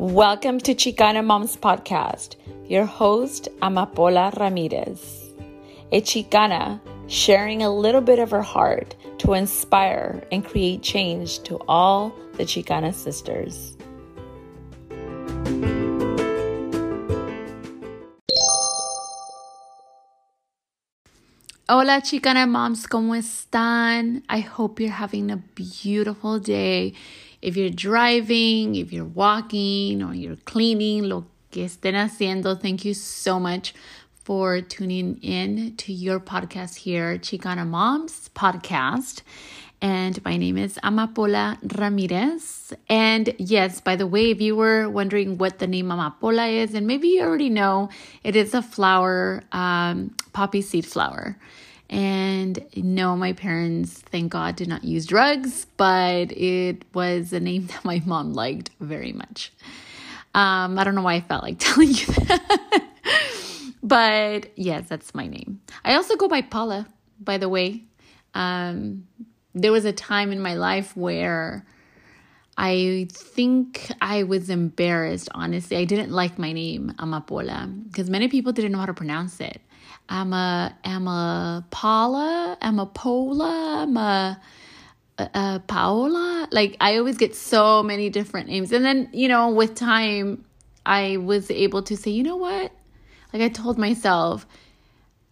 Welcome to Chicana Moms Podcast. Your host, Amapola Ramirez. A Chicana sharing a little bit of her heart to inspire and create change to all the Chicana sisters. Hola, Chicana moms, ¿cómo están? I hope you're having a beautiful day. If you're driving, if you're walking, or you're cleaning, lo que estén haciendo, thank you so much for tuning in to your podcast here, Chicana Moms Podcast. And my name is Amapola Ramirez. And yes, by the way, if you were wondering what the name Amapola is, and maybe you already know, it is a flower, um, poppy seed flower. And no, my parents, thank God, did not use drugs, but it was a name that my mom liked very much. Um, I don't know why I felt like telling you that. but yes, that's my name. I also go by Paula, by the way. Um, there was a time in my life where I think I was embarrassed, honestly. I didn't like my name, Amapola, because many people didn't know how to pronounce it. Ama, Ama Paula, Amapola, Ama uh, uh, Paola. Like, I always get so many different names. And then, you know, with time, I was able to say, you know what? Like, I told myself,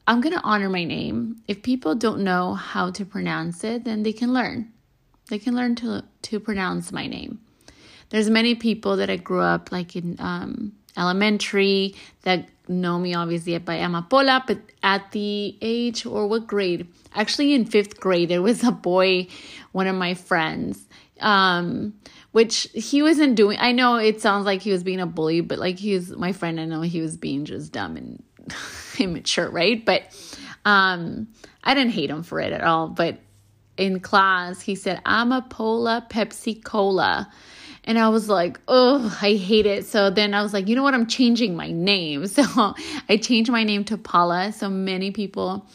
I'm to honor my name. If people don't know how to pronounce it, then they can learn. They can learn to to pronounce my name. There's many people that I grew up like in um, elementary that know me obviously by Amapola, but at the age or what grade? Actually, in fifth grade, there was a boy, one of my friends, um, which he wasn't doing. I know it sounds like he was being a bully, but like he was my friend. I know he was being just dumb and immature, right? But um, I didn't hate him for it at all. But in class, he said, "I'm a Amapola Pepsi Cola. And I was like, oh, I hate it. So then I was like, you know what? I'm changing my name. So I changed my name to Paula. So many people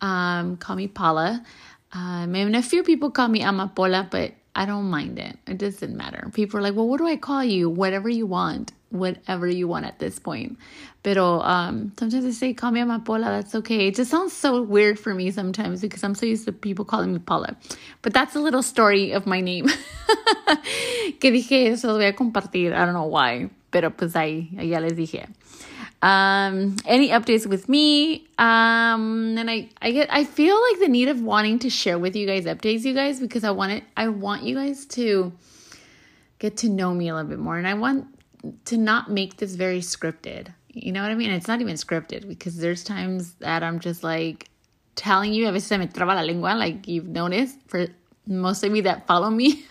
um, call me Paula. Um, and a few people call me Amapola, but I don't mind it. It doesn't matter. People are like, well, what do I call you? Whatever you want whatever you want at this point. Pero um, sometimes I say, call me Amapola, that's okay. It just sounds so weird for me sometimes because I'm so used to people calling me Paula. But that's a little story of my name. que dije, eso voy a compartir. I don't know why, pero pues ahí ya les dije. Um, any updates with me? Um, and I, I get, I feel like the need of wanting to share with you guys updates, you guys, because I want it, I want you guys to get to know me a little bit more. And I want to not make this very scripted. You know what I mean? It's not even scripted because there's times that I'm just like telling you, a veces se me traba la lengua, like you've noticed for most of you that follow me.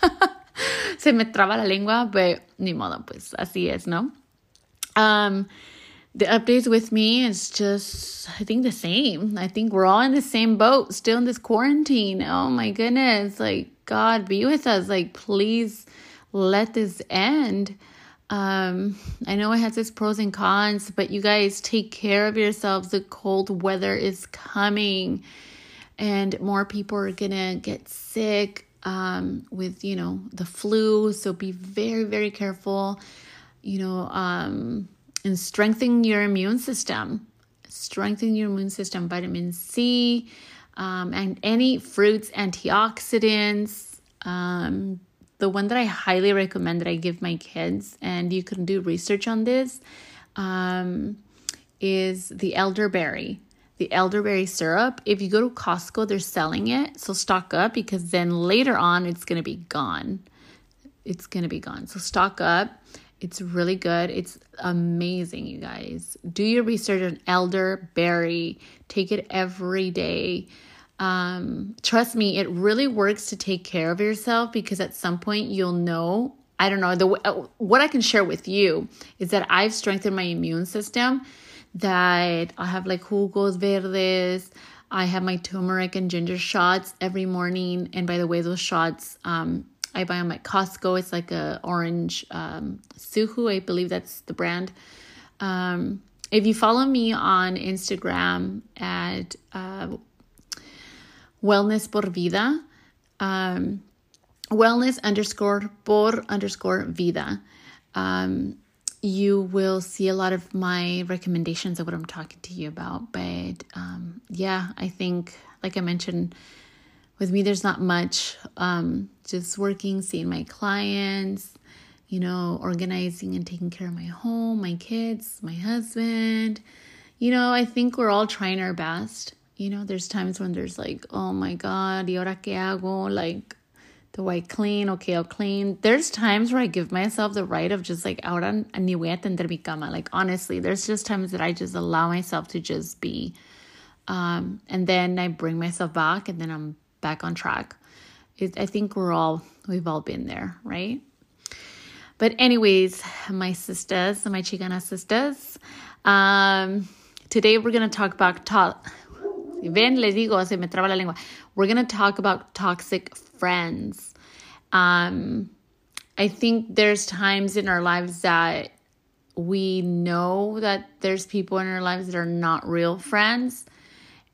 se me traba la lengua, but ni modo, pues así es, ¿no? Um, the updates with me is just, I think, the same. I think we're all in the same boat, still in this quarantine. Oh my goodness. Like, God, be with us. Like, please let this end. Um, I know it has its pros and cons, but you guys take care of yourselves. The cold weather is coming, and more people are gonna get sick um, with you know the flu. So be very very careful. You know, um, and strengthen your immune system. Strengthen your immune system. Vitamin C, um, and any fruits, antioxidants. Um, the one that I highly recommend that I give my kids, and you can do research on this, um, is the elderberry. The elderberry syrup. If you go to Costco, they're selling it. So stock up because then later on it's going to be gone. It's going to be gone. So stock up. It's really good. It's amazing, you guys. Do your research on elderberry. Take it every day um, trust me, it really works to take care of yourself because at some point you'll know. I don't know the uh, what I can share with you is that I've strengthened my immune system. That I have like jugos verdes. I have my turmeric and ginger shots every morning. And by the way, those shots um, I buy them at Costco. It's like a orange um, Suhu, I believe that's the brand. Um, if you follow me on Instagram at uh, wellness por vida, um, wellness underscore por underscore vida. Um, you will see a lot of my recommendations of what I'm talking to you about. But um, yeah, I think, like I mentioned, with me, there's not much. Um, just working, seeing my clients, you know, organizing and taking care of my home, my kids, my husband. You know, I think we're all trying our best. You know, there's times when there's like, oh my God, y ahora qué hago? Like, do I clean? Okay, I'll clean. There's times where I give myself the right of just like, ahora ni voy a tender mi cama. Like, honestly, there's just times that I just allow myself to just be. Um, and then I bring myself back and then I'm back on track. It, I think we're all, we've all been there, right? But, anyways, my sisters, my Chicana sisters, um, today we're going to talk about, to- ven, digo, se me traba la lengua. We're going to talk about toxic friends. Um, I think there's times in our lives that we know that there's people in our lives that are not real friends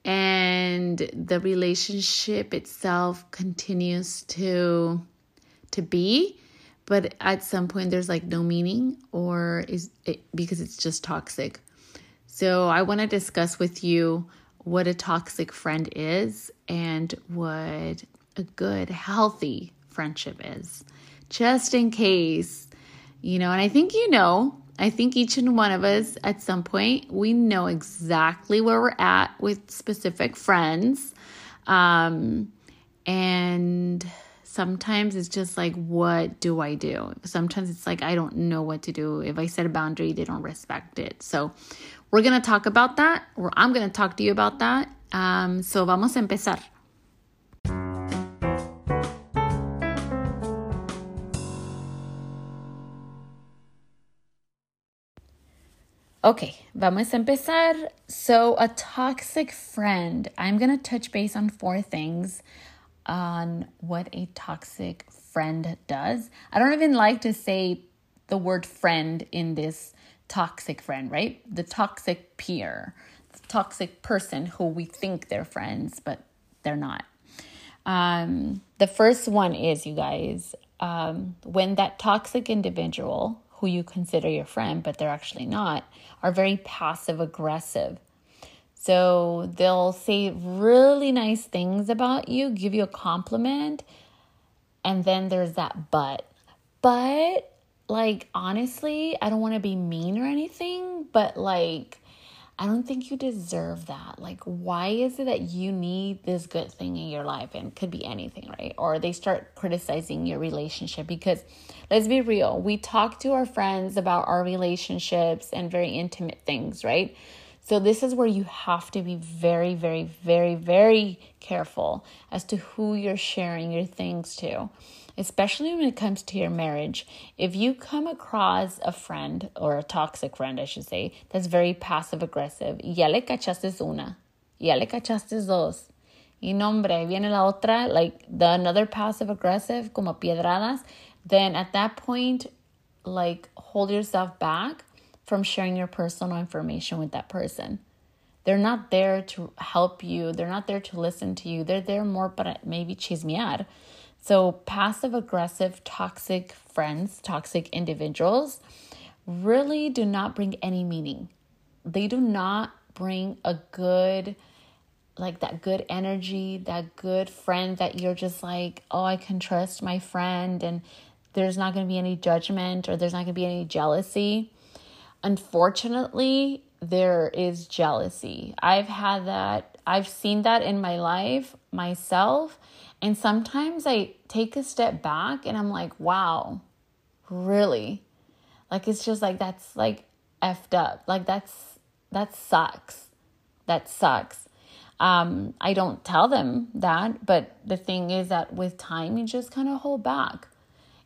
and the relationship itself continues to to be but at some point there's like no meaning or is it because it's just toxic so i want to discuss with you what a toxic friend is and what a good, healthy friendship is, just in case, you know. And I think you know, I think each and one of us at some point, we know exactly where we're at with specific friends. Um, and sometimes it's just like, what do I do? Sometimes it's like, I don't know what to do. If I set a boundary, they don't respect it. So, we're going to talk about that, or I'm going to talk to you about that. Um, so, vamos a empezar. Okay, vamos a empezar. So, a toxic friend. I'm going to touch base on four things on what a toxic friend does. I don't even like to say the word friend in this toxic friend, right? The toxic peer, the toxic person who we think they're friends, but they're not. Um, the first one is, you guys, um, when that toxic individual who you consider your friend, but they're actually not, are very passive aggressive. So they'll say really nice things about you, give you a compliment, and then there's that but. But, like, honestly, I don't want to be mean or anything, but like, I don't think you deserve that. Like, why is it that you need this good thing in your life? And could be anything, right? Or they start criticizing your relationship because let's be real, we talk to our friends about our relationships and very intimate things, right? So, this is where you have to be very, very, very, very careful as to who you're sharing your things to especially when it comes to your marriage. If you come across a friend or a toxic friend, I should say, that's very passive aggressive, ya le cachaste una, ya le cachaste dos. Y nombre, viene la otra, like the another passive aggressive, como piedradas, then at that point, like hold yourself back from sharing your personal information with that person. They're not there to help you. They're not there to listen to you. They're there more para maybe chismear. So, passive aggressive, toxic friends, toxic individuals really do not bring any meaning. They do not bring a good, like that good energy, that good friend that you're just like, oh, I can trust my friend, and there's not going to be any judgment or there's not going to be any jealousy. Unfortunately, there is jealousy. I've had that, I've seen that in my life myself and sometimes I take a step back and I'm like, wow, really? Like it's just like that's like effed up. Like that's that sucks. That sucks. Um, I don't tell them that, but the thing is that with time you just kind of hold back.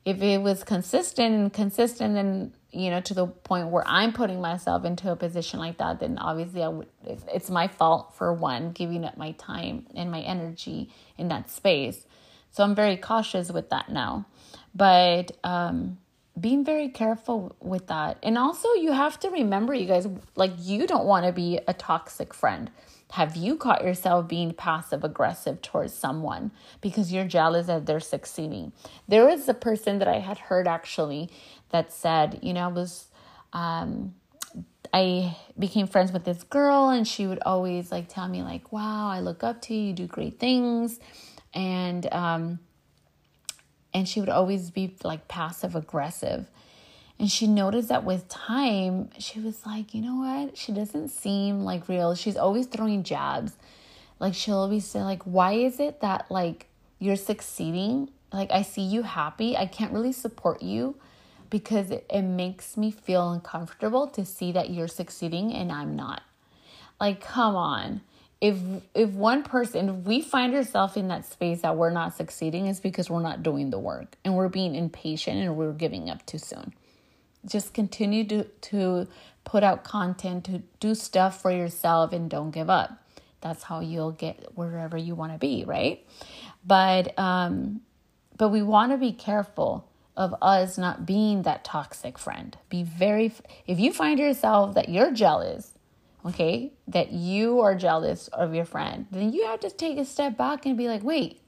If it was consistent and consistent and you know to the point where I'm putting myself into a position like that, then obviously I would. It's my fault for one giving up my time and my energy in that space. So I'm very cautious with that now. But um, being very careful with that. And also, you have to remember, you guys, like, you don't want to be a toxic friend. Have you caught yourself being passive aggressive towards someone because you're jealous that they're succeeding? There was a person that I had heard actually that said, you know, I was um, I became friends with this girl, and she would always like tell me like, "Wow, I look up to you. You do great things," and um, and she would always be like passive aggressive. And she noticed that with time, she was like, you know what? She doesn't seem like real. She's always throwing jabs. Like she'll always say, like, why is it that like you're succeeding? Like I see you happy. I can't really support you because it, makes me feel uncomfortable to see that you're succeeding and I'm not. Like, come on. If if one person, if we find ourselves in that space that we're not succeeding, it's because we're not doing the work and we're being impatient and we're giving up too soon. Just continue to to put out content, to do stuff for yourself and don't give up. That's how you'll get wherever you want to be, right? But um but we want to be careful of us not being that toxic friend. Be very, if you find yourself that you're jealous, okay, that you are jealous of your friend, then you have to take a step back and be like, wait,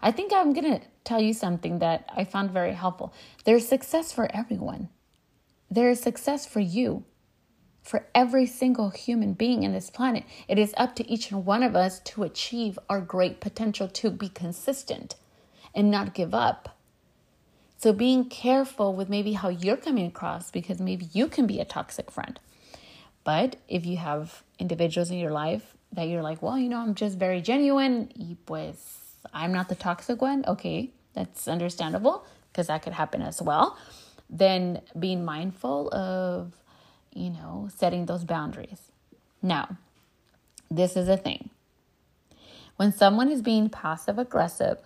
I think I'm going to tell you something that I found very helpful. There's success for everyone, there is success for you. For every single human being in this planet, it is up to each and one of us to achieve our great potential to be consistent and not give up so being careful with maybe how you're coming across because maybe you can be a toxic friend. But if you have individuals in your life that you're like, well, you know, I'm just very genuine, pues I'm not the toxic one, okay, that's understandable because that could happen as well. Then being mindful of, you know, setting those boundaries. Now, this is a thing. When someone is being passive aggressive,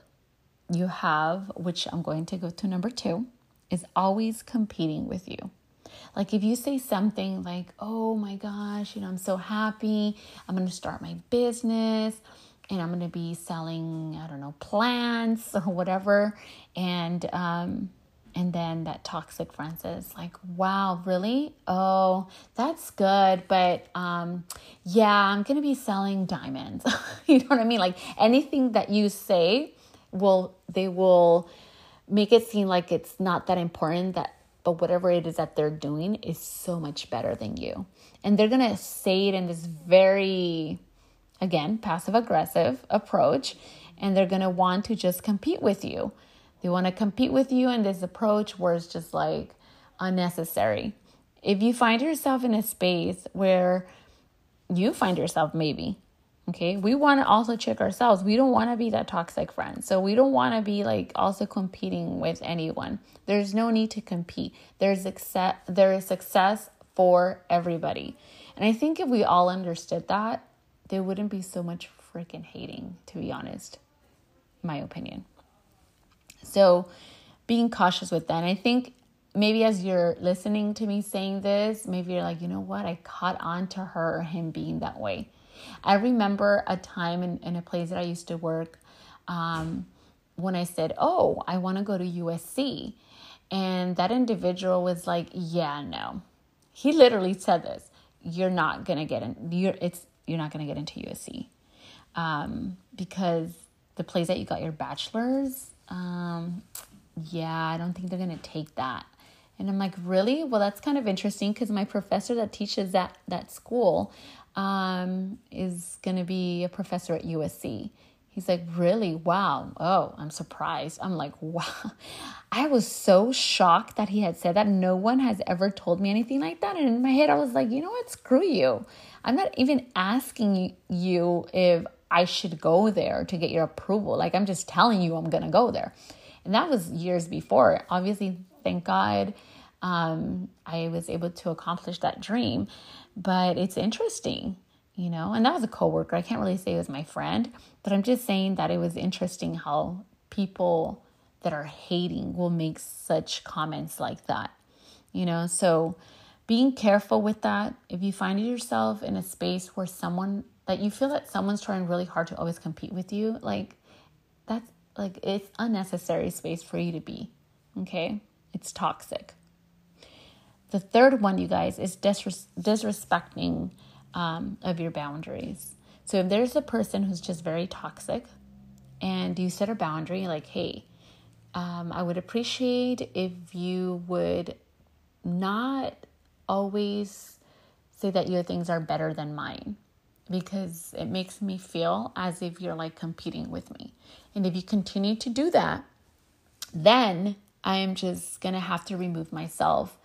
you have, which I'm going to go to number two, is always competing with you. Like if you say something like, oh my gosh, you know, I'm so happy, I'm going to start my business and I'm going to be selling, I don't know, plants or whatever. And, um, and then that toxic friend says like wow really oh that's good but um yeah i'm gonna be selling diamonds you know what i mean like anything that you say will they will make it seem like it's not that important that but whatever it is that they're doing is so much better than you. And they're going to say it in this very again passive aggressive approach and they're going to want to just compete with you. They want to compete with you in this approach where it's just like unnecessary. If you find yourself in a space where you find yourself maybe Okay, we want to also check ourselves. We don't want to be that toxic friend. So we don't want to be like also competing with anyone. There's no need to compete. There's success there is success for everybody. And I think if we all understood that, there wouldn't be so much freaking hating, to be honest. My opinion. So being cautious with that. And I think maybe as you're listening to me saying this, maybe you're like, you know what? I caught on to her or him being that way. I remember a time in, in a place that I used to work um, when I said, Oh, I want to go to USC. And that individual was like, Yeah, no. He literally said this You're not going to get in, you're, it's, you're not going to get into USC um, because the place that you got your bachelor's, um, yeah, I don't think they're going to take that. And I'm like, really? Well, that's kind of interesting because my professor that teaches that that school um, is going to be a professor at USC. He's like, Really? Wow. Oh, I'm surprised. I'm like, Wow. I was so shocked that he had said that. No one has ever told me anything like that. And in my head, I was like, You know what? Screw you. I'm not even asking you if I should go there to get your approval. Like, I'm just telling you I'm going to go there. And that was years before. Obviously, thank God um, I was able to accomplish that dream. But it's interesting, you know, and that was a coworker. I can't really say it was my friend, but I'm just saying that it was interesting how people that are hating will make such comments like that, you know. So being careful with that. If you find yourself in a space where someone that you feel that someone's trying really hard to always compete with you, like that's like it's unnecessary space for you to be. Okay? It's toxic. The third one, you guys, is disres- disrespecting um, of your boundaries. So if there's a person who's just very toxic and you set a boundary like, hey, um, I would appreciate if you would not always say that your things are better than mine because it makes me feel as if you're like competing with me. And if you continue to do that, then I am just to have to remove myself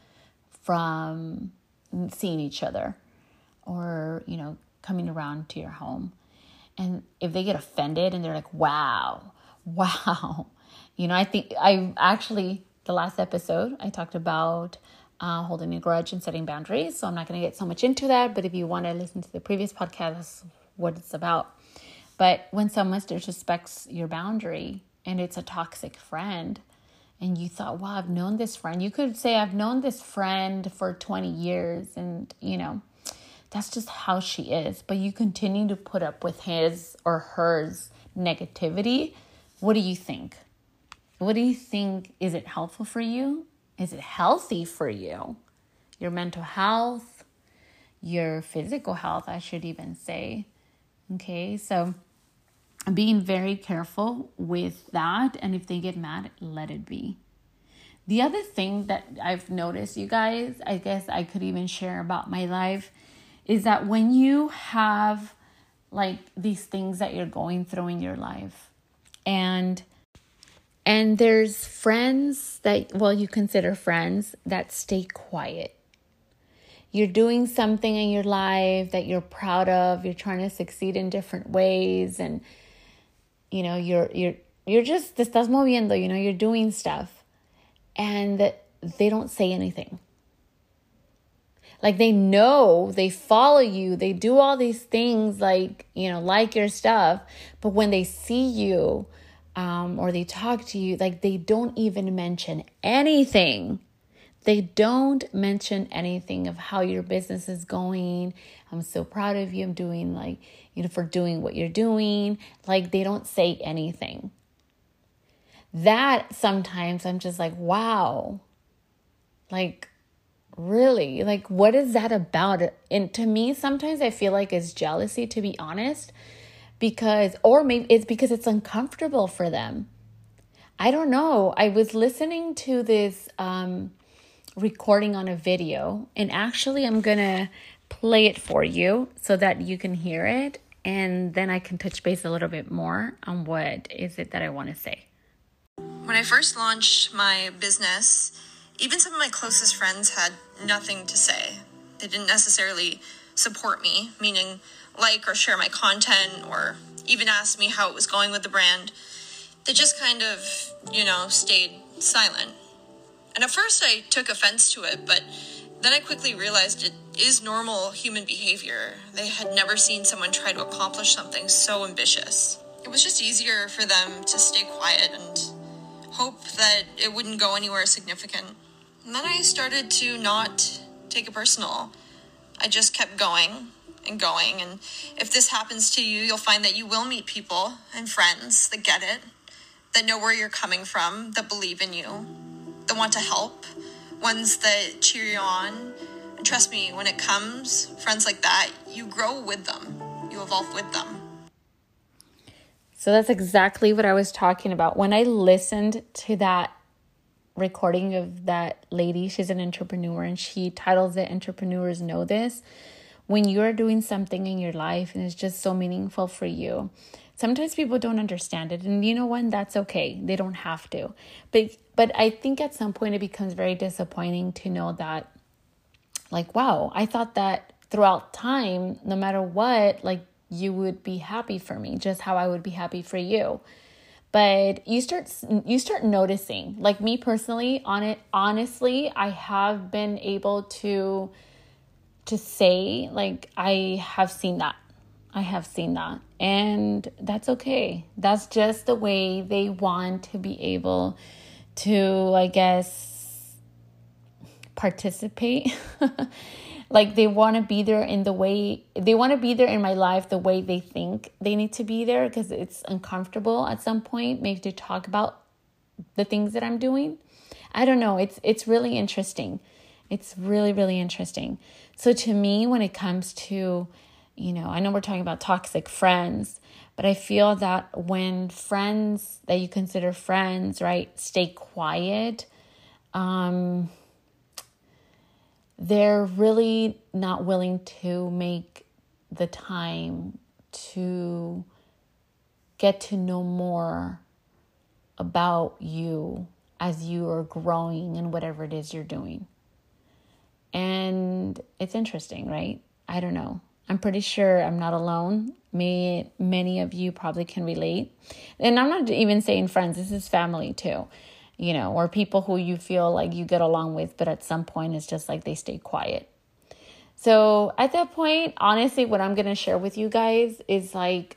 from seeing each other or, you know, coming around to your home. And if they get offended and they're like, wow, wow, you know, I think I actually, the last episode, I talked about uh, holding a grudge and setting boundaries. So I'm not going to get so much into that. But if you want to listen to the previous podcast, that's what it's about. But when someone disrespects your boundary and it's a toxic friend, and you thought, wow, I've known this friend. You could say, I've known this friend for 20 years, and you know, that's just how she is. But you continue to put up with his or hers negativity. What do you think? What do you think? Is it helpful for you? Is it healthy for you? Your mental health, your physical health, I should even say. Okay, so being very careful with that. And if they get mad, let it be. The other thing that I've noticed, you guys, I guess I could even share about my life, is that when you have like these things that you're going through in your life and and there's friends that well you consider friends that stay quiet you're doing something in your life that you're proud of you're trying to succeed in different ways and you know you're you're you're just te estás moviendo you know you're doing stuff and they don't say anything like they know they follow you they do all these things like you know like your stuff but when they see you um, or they talk to you like they don't even mention anything they don't mention anything of how your business is going. I'm so proud of you. I'm doing like, you know, for doing what you're doing. Like they don't say anything. That sometimes I'm just like, wow. Like, really? Like, what is that about? And to me, sometimes I feel like it's jealousy, to be honest, because, or maybe it's because it's uncomfortable for them. I don't know. I was listening to this, um, recording on a video. And actually, I'm going to play it for you so that you can hear it. And then I can touch base a little bit more on what is it that I want to say. When I first launched my business, even some of my closest friends had nothing to say. They didn't necessarily support me, meaning like or share my content or even ask me how it was going with the brand. They just kind of, you know, stayed silent. And at first I took offense to it, but then I quickly realized it is normal human behavior. They had never seen someone try to accomplish something so ambitious. It was just easier for them to stay quiet and hope that it wouldn't go anywhere significant. And then I started to not take it personal. I just kept going and going. And if this happens to you, you'll find that you will meet people and friends that get it, that know where you're coming from, that believe in you that want to help, ones that cheer you on. And trust me, when it comes, friends like that, you grow with them, you evolve with them. So that's exactly what I was talking about. When I listened to that recording of that lady, she's an entrepreneur and she titles it Entrepreneurs Know This. When you're doing something in your life and it's just so meaningful for you, sometimes people don't understand it and you know what? That's okay. They don't have to. But but i think at some point it becomes very disappointing to know that like wow i thought that throughout time no matter what like you would be happy for me just how i would be happy for you. But you start you start noticing like me personally on it honestly i have been able to to say like i have seen that I have seen that. And that's okay. That's just the way they want to be able to, I guess, participate. like they want to be there in the way they want to be there in my life the way they think they need to be there because it's uncomfortable at some point maybe to talk about the things that I'm doing. I don't know. It's it's really interesting. It's really really interesting. So to me when it comes to you know, I know we're talking about toxic friends, but I feel that when friends that you consider friends, right, stay quiet, um, they're really not willing to make the time to get to know more about you as you are growing in whatever it is you're doing. And it's interesting, right? I don't know. I'm pretty sure I'm not alone. May, many of you probably can relate. And I'm not even saying friends, this is family too, you know, or people who you feel like you get along with, but at some point it's just like they stay quiet. So at that point, honestly, what I'm going to share with you guys is like,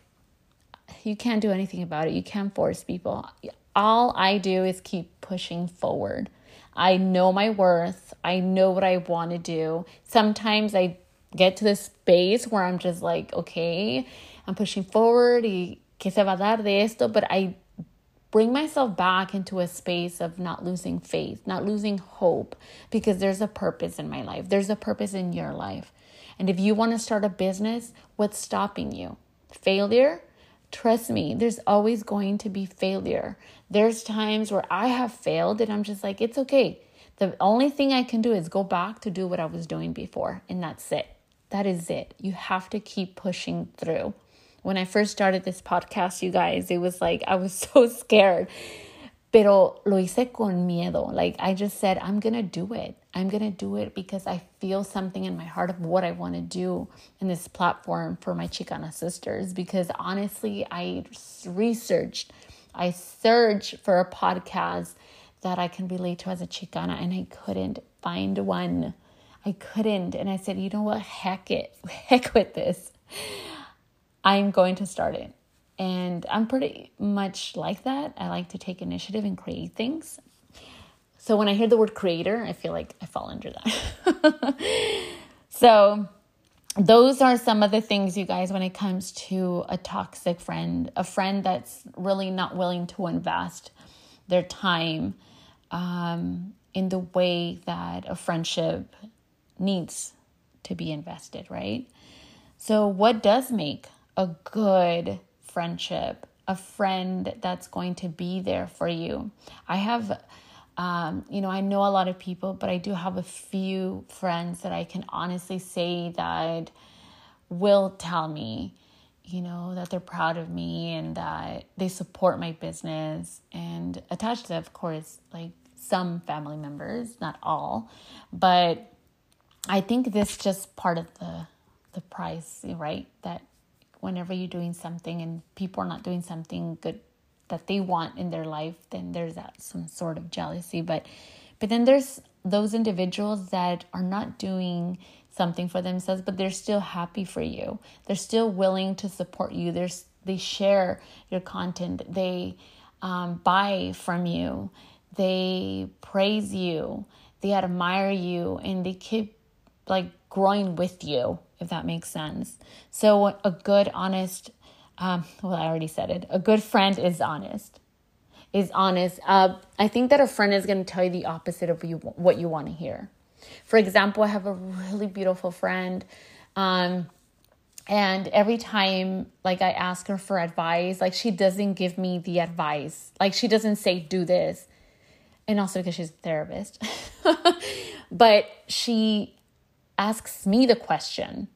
you can't do anything about it. You can't force people. All I do is keep pushing forward. I know my worth. I know what I want to do. Sometimes I get to this space where I'm just like, okay, I'm pushing forward. Y que se va a dar de esto? But I bring myself back into a space of not losing faith, not losing hope, because there's a purpose in my life. There's a purpose in your life. And if you want to start a business, what's stopping you? Failure? Trust me, there's always going to be failure. There's times where I have failed and I'm just like, it's okay. The only thing I can do is go back to do what I was doing before, and that's it. That is it. You have to keep pushing through. When I first started this podcast, you guys, it was like I was so scared. Pero lo hice con miedo. Like I just said, I'm going to do it. I'm going to do it because I feel something in my heart of what I want to do in this platform for my Chicana sisters. Because honestly, I researched, I searched for a podcast that I can relate to as a Chicana, and I couldn't find one. I couldn't. And I said, you know what? Heck it. Heck with this. I'm going to start it. And I'm pretty much like that. I like to take initiative and create things. So when I hear the word creator, I feel like I fall under that. so those are some of the things, you guys, when it comes to a toxic friend, a friend that's really not willing to invest their time um, in the way that a friendship needs to be invested, right? So, what does make a good friendship, a friend that's going to be there for you? I have, um, you know, I know a lot of people, but I do have a few friends that I can honestly say that will tell me, you know, that they're proud of me and that they support my business. And attached to, of course, like some family members, not all, but I think this just part of the the price, right? That whenever you're doing something and people are not doing something good that they want in their life, then there's that some sort of jealousy. But but then there's those individuals that are not doing something for themselves, but they're still happy for you. They're still willing to support you. There's they share your content. They um, buy from you. They praise you. They admire you, and they keep like growing with you, if that makes sense. So, a good, honest, um, well, I already said it. A good friend is honest. Is honest. Uh, I think that a friend is going to tell you the opposite of you, what you want to hear. For example, I have a really beautiful friend. Um, and every time like i ask her for advice like she doesn't give me the advice like she doesn't say do this and also because she's a therapist but she asks me the question.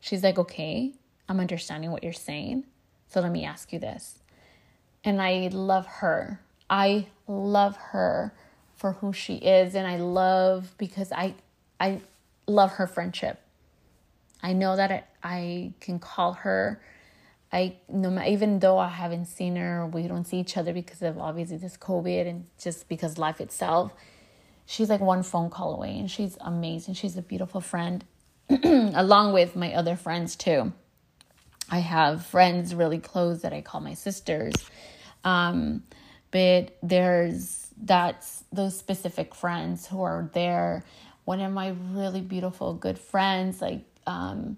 She's like, okay, I'm understanding what you're saying. So let me ask you this. And I love her. I love her for who she is. And I love because I, I love her friendship. I know that I, I can call her. I no even though I haven't seen her, we don't see each other because of obviously this COVID and just because life itself she's like one phone call away and she's amazing. She's a beautiful friend, along with my other friends too. I have friends really close that I call my sisters. Um, but there's that's those specific friends who are there. One of my really beautiful good friends, like um,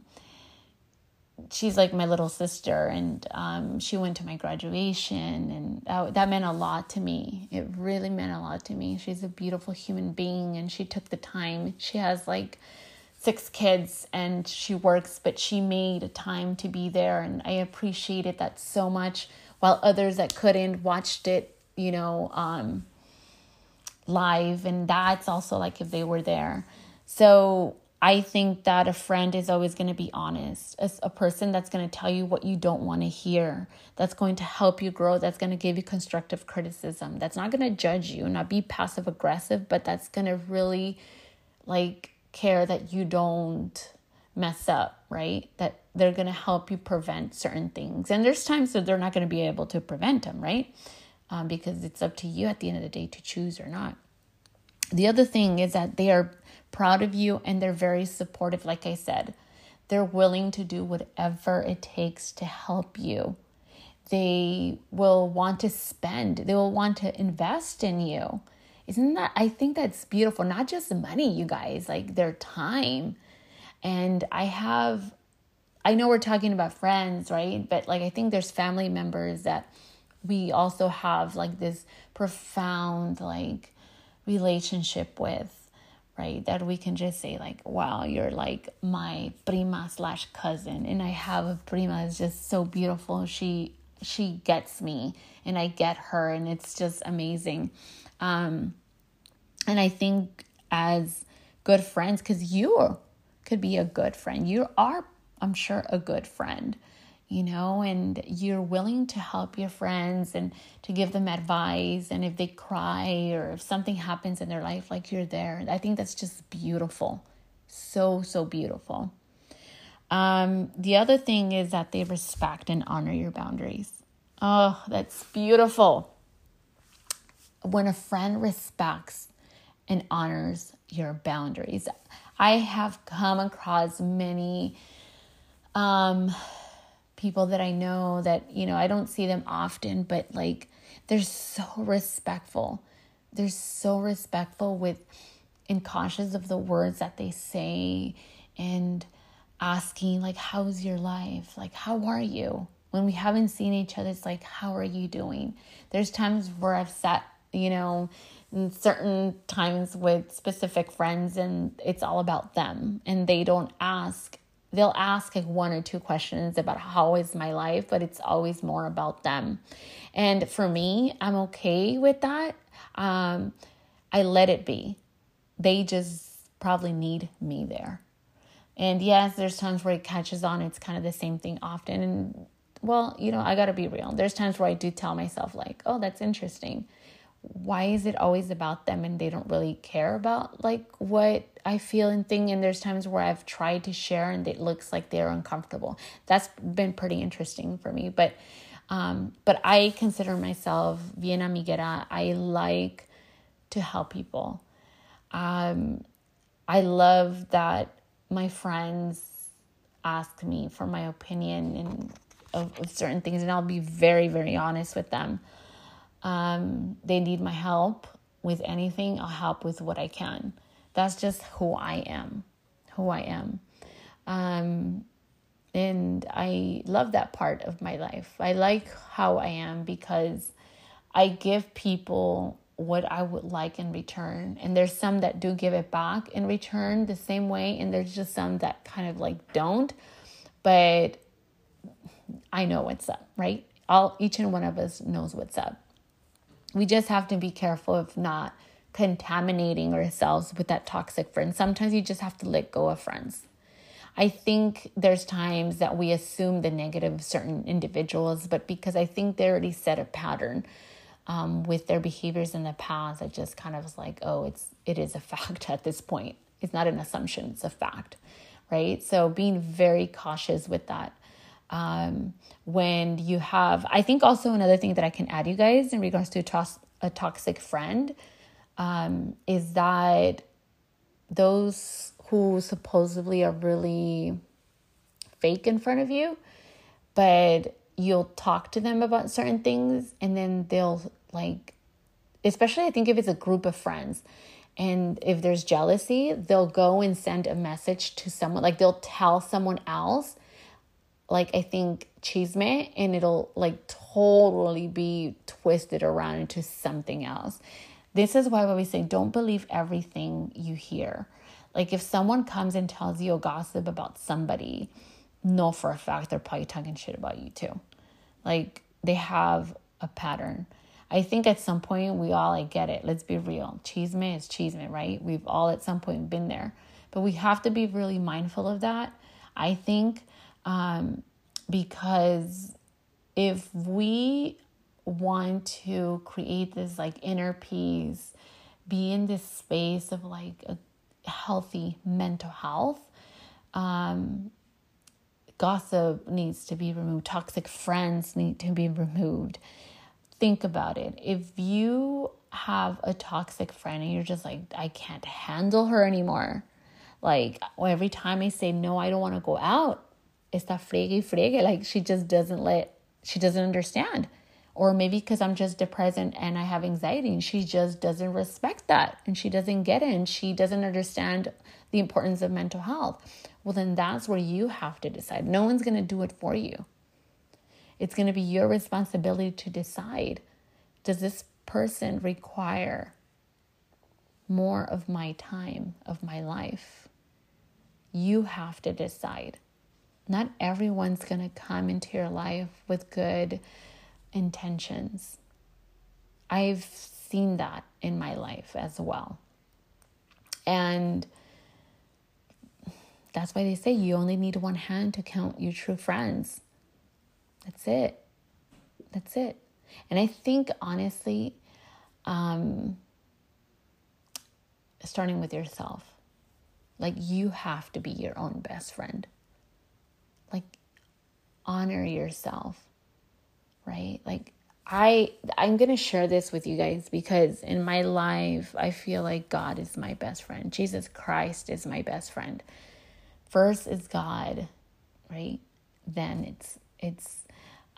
she's like my little sister and um, she went to my graduation and that, that meant a lot to me. It really meant a lot to me. She's a beautiful human being and she took the time. She has like six kids and she works but she made a time to be there and i appreciated that so much while others that couldn't watched it you know um, live and that's also like if they were there. So I think that a friend is always going to be honest, a, a person that's going to tell you what you don't want to hear, that's going to help you grow, that's going to give you constructive criticism, that's not going to judge you, not be passive aggressive, but that's going to really like care that you don't mess up, right? That they're going to help you prevent certain things. And there's times that they're not going to be able to prevent them, right? Um, because it's up to you at the end of the day to choose or not. The other thing is that they are proud of you and they're very supportive, like I said. They're willing to do whatever it takes to help you. They will want to spend, they will want to invest in you. Isn't that, I think that's beautiful. Not just money, you guys, like their time. And I have, I know we're talking about friends, right? But like, I think there's family members that we also have like this profound, like, relationship with right? That we can just say like, wow, you're like my prima slash cousin, and I have a prima is just so beautiful. She she gets me, and I get her, and it's just amazing. Um, and I think as good friends, because you could be a good friend, you are, I'm sure, a good friend you know, and you're willing to help your friends and to give them advice. And if they cry or if something happens in their life, like you're there. I think that's just beautiful. So, so beautiful. Um, the other thing is that they respect and honor your boundaries. Oh, that's beautiful. When a friend respects and honors your boundaries, I have come across many um, people that I know that, you know, I don't see them often, but like they're so respectful. They're so respectful with and cautious of the words that they say and asking like how's your life? Like how are you? When we haven't seen each other, it's like how are you doing? There's times where I've sat, you know, in certain times with specific friends and it's all about them and they don't ask they'll ask like one or two questions about how is my life, but it's always more about them. And for me, I'm okay with that. Um, I let it be. They just probably need me there. And yes, there's times where it catches on. It's kind of the same thing often. And well, you know, I got to be real. There's times where I do tell myself, like, oh, that's interesting why is it always about them and they don't really care about like what I feel and think and there's times where I've tried to share and it looks like they're uncomfortable. That's been pretty interesting for me, but um but I consider myself bien amiguera. I like to help people. Um I love that my friends ask me for my opinion and of, of certain things and I'll be very very honest with them um, they need my help with anything, I'll help with what I can. That's just who I am, who I am. Um, and I love that part of my life. I like how I am because I give people what I would like in return. And there's some that do give it back in return the same way, and there's just some that kind of like don't. But I know what's up, right? All each and one of us knows what's up we just have to be careful of not contaminating ourselves with that toxic friend. Sometimes you just have to let go of friends. I think there's times that we assume the negative of certain individuals, but because I think they already set a pattern um, with their behaviors in the past, I just kind of was like, oh, it's it is a fact at this point. It's not an assumption; it's a fact, right? So being very cautious with that um, when you have i think also another thing that i can add you guys in regards to a, tos- a toxic friend um, is that those who supposedly are really fake in front of you but you'll talk to them about certain things and then they'll like especially i think if it's a group of friends and if there's jealousy they'll go and send a message to someone like they'll tell someone else like I think chisme and it'll like totally be twisted around into something else. This is why we say don't believe everything you hear. Like if someone comes and tells you a gossip about somebody, know for a fact they're probably talking shit about you too. Like they have a pattern. I think at some point we all like get it. Let's be real. Chisme is chisme, right? We've all at some point been there. But we have to be really mindful of that, I think, um, because if we want to create this like inner peace, be in this space of like a healthy mental health, um, gossip needs to be removed, toxic friends need to be removed. Think about it. If you have a toxic friend and you're just like, I can't handle her anymore, like every time I say no, I don't want to go out, it's that friegue friegue. Like she just doesn't let she doesn't understand. Or maybe because I'm just depressed and, and I have anxiety and she just doesn't respect that and she doesn't get it and she doesn't understand the importance of mental health. Well, then that's where you have to decide. No one's going to do it for you. It's going to be your responsibility to decide does this person require more of my time, of my life? You have to decide. Not everyone's going to come into your life with good intentions. I've seen that in my life as well. And that's why they say you only need one hand to count your true friends. That's it. That's it. And I think, honestly, um, starting with yourself, like you have to be your own best friend like honor yourself right? Like i i'm going to share this with you guys because in my life i feel like god is my best friend. Jesus christ is my best friend. First is god right? Then it's it's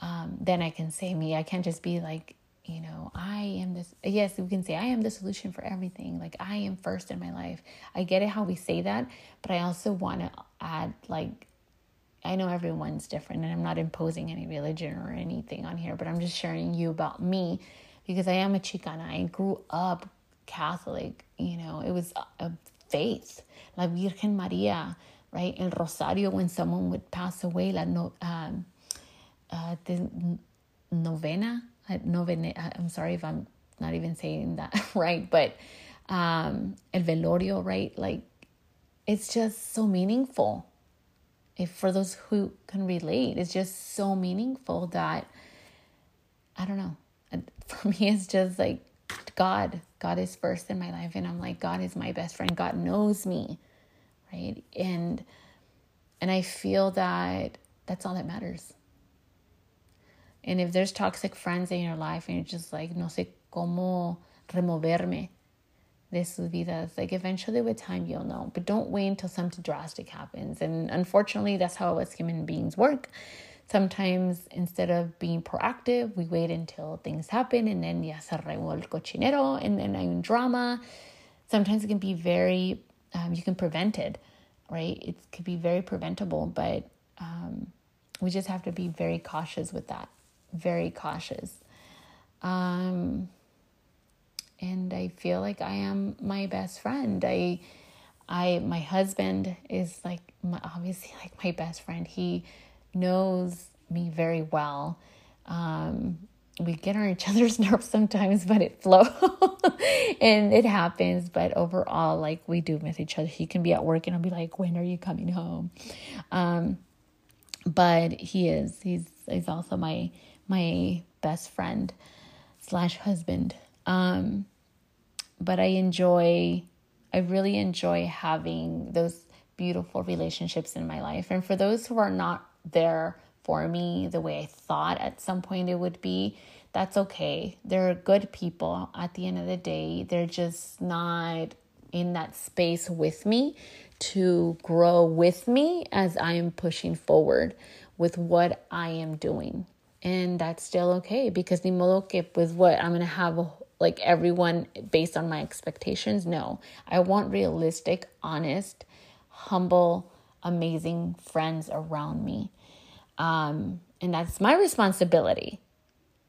um, then i can say me. I can't just be like you know i am this yes we can say i am the solution for everything. Like i am first in my life. I get it how we say that but i also want to add like I know everyone's different and I'm not imposing any religion or anything on here, but I'm just sharing you about me because I am a Chicana. I grew up Catholic, you know, it was a faith. La Virgen Maria, right? El Rosario, when someone would pass away, la no, um, uh, the novena, uh, novena, uh, I'm sorry if I'm not even saying that right, but um, El Velorio, right? Like, it's just so meaningful if for those who can relate, it's just so meaningful that I don't know. For me, it's just like God. God is first in my life, and I'm like, God is my best friend. God knows me, right? And and I feel that that's all that matters. And if there's toxic friends in your life, and you're just like, no sé cómo removerme, de be vidas. Like eventually with time you'll know, but don't wait until something drastic happens. And unfortunately, that's how us human beings work. Sometimes instead of being proactive, we wait until things happen and then ya se el cochinero and then un drama. Sometimes it can be very, um, you can prevent it, right? It could be very preventable, but um, we just have to be very cautious with that. Very cautious. Um, and I feel like I am my best friend. I I my husband is like my, obviously like my best friend. He knows me very well. Um, we get on each other's nerves sometimes, but it flows and it happens. But overall, like we do miss each other. He can be at work and I'll be like, "When are you coming home?" Um, but he is. He's he's also my my best friend slash husband. Um, but I enjoy, I really enjoy having those beautiful relationships in my life. And for those who are not there for me the way I thought at some point it would be, that's okay. They're good people at the end of the day. They're just not in that space with me to grow with me as I am pushing forward with what I am doing. And that's still okay because ni modo que pues what I'm going to have a like everyone based on my expectations. No, I want realistic, honest, humble, amazing friends around me. Um, and that's my responsibility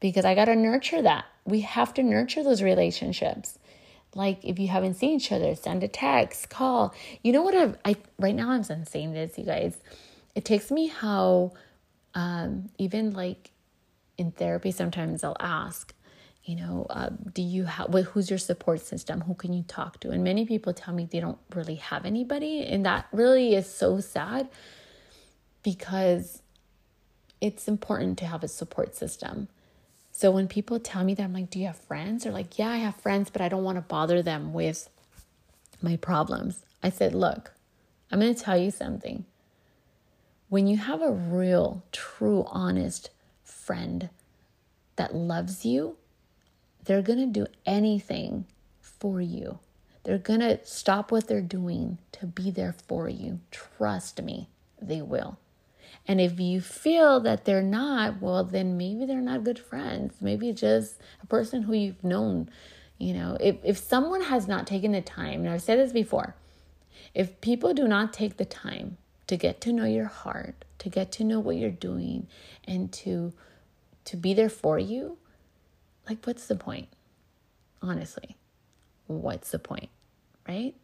because I got to nurture that. We have to nurture those relationships. Like if you haven't seen each other, send a text, call. You know what I've, I right now I'm saying this, you guys. It takes me how um, even like in therapy sometimes I'll ask, you know, uh, do you have, who's your support system? Who can you talk to? And many people tell me they don't really have anybody. And that really is so sad because it's important to have a support system. So when people tell me that, I'm like, do you have friends? They're like, yeah, I have friends, but I don't want to bother them with my problems. I said, look, I'm going to tell you something. When you have a real, true, honest friend that loves you, they're going to do anything for you. They're going to stop what they're doing to be there for you. Trust me, they will. And if you feel that they're not, well, then maybe they're not good friends. Maybe just a person who you've known. You know, if, if someone has not taken the time, and I've said this before, if people do not take the time to get to know your heart, to get to know what you're doing, and to to be there for you, like what's the point? Honestly, what's the point? Right?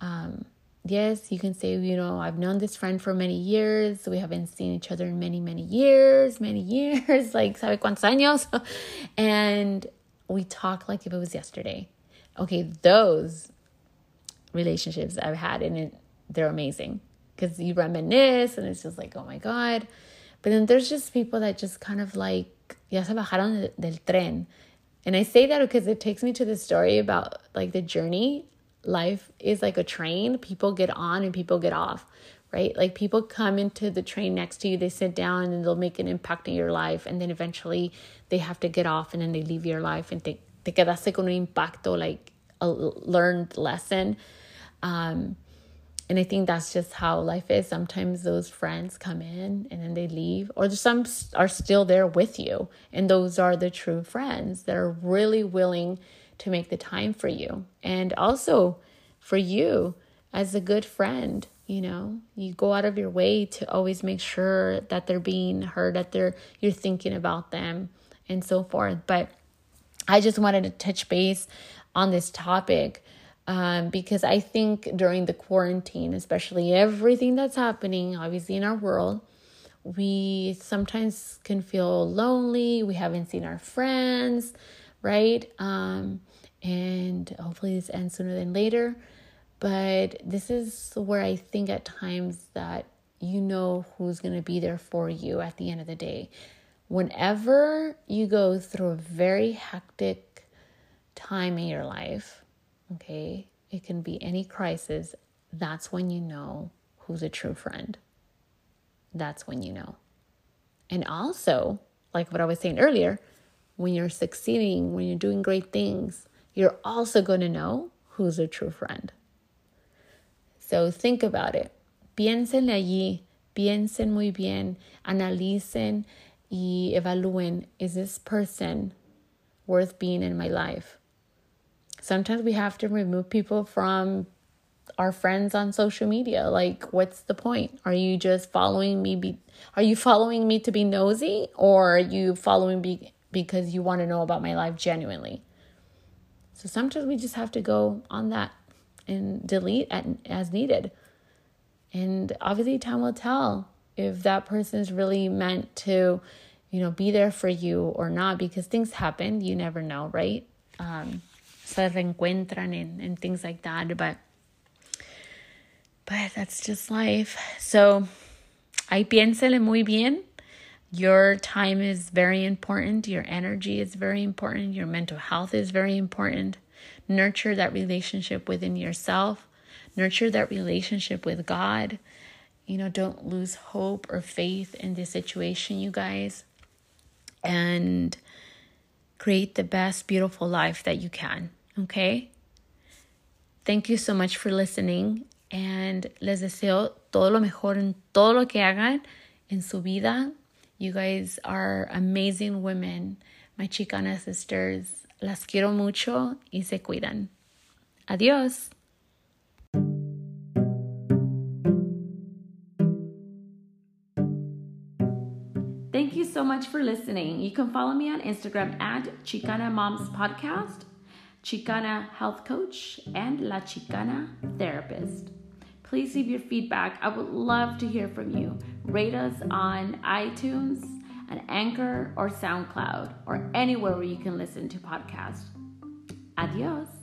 Um, yes, you can say, you know, I've known this friend for many years. We haven't seen each other in many, many years, many years, like, ¿sabe cuántos años? and we talk like if it was yesterday. Okay, those relationships I've had, and it, they're amazing because you reminisce and it's just like, oh my God. But then there's just people that just kind of like, ya se bajaron del tren. And I say that because it takes me to the story about like the journey. Life is like a train. People get on and people get off, right? Like people come into the train next to you, they sit down and they'll make an impact in your life. And then eventually they have to get off and then they leave your life and te, te quedaste con un impacto, like a learned lesson. Um, and I think that's just how life is. Sometimes those friends come in and then they leave, or some are still there with you. And those are the true friends that are really willing to make the time for you. And also for you as a good friend, you know, you go out of your way to always make sure that they're being heard, that they're you're thinking about them and so forth. But I just wanted to touch base on this topic um, because I think during the quarantine, especially everything that's happening, obviously in our world, we sometimes can feel lonely. We haven't seen our friends, right? Um, and hopefully this ends sooner than later. But this is where I think at times that you know who's going to be there for you at the end of the day. Whenever you go through a very hectic time in your life, okay, it can be any crisis. That's when you know who's a true friend. That's when you know. And also, like what I was saying earlier, when you're succeeding, when you're doing great things, you're also going to know who's a true friend. So think about it. Piénsenle allí, piensen muy bien, analicen y evalúen is this person worth being in my life? Sometimes we have to remove people from our friends on social media. Like, what's the point? Are you just following me? Be, are you following me to be nosy, or are you following me because you want to know about my life genuinely? So sometimes we just have to go on that and delete as needed. And obviously, time will tell if that person is really meant to, you know, be there for you or not, because things happen. You never know, right? Um, se reencuentran and, and things like that. But but that's just life. So ahí piénsele muy bien. Your time is very important. Your energy is very important. Your mental health is very important. Nurture that relationship within yourself. Nurture that relationship with God. You know, don't lose hope or faith in this situation, you guys. And create the best, beautiful life that you can. Okay? Thank you so much for listening and les deseo todo lo mejor en todo lo que hagan en su vida. You guys are amazing women, my Chicana sisters. Las quiero mucho y se cuidan. Adiós. Thank you so much for listening. You can follow me on Instagram at Chicana Moms Podcast Chicana Health Coach, and La Chicana Therapist. Please leave your feedback. I would love to hear from you. Rate us on iTunes on Anchor or SoundCloud or anywhere where you can listen to podcasts. Adios.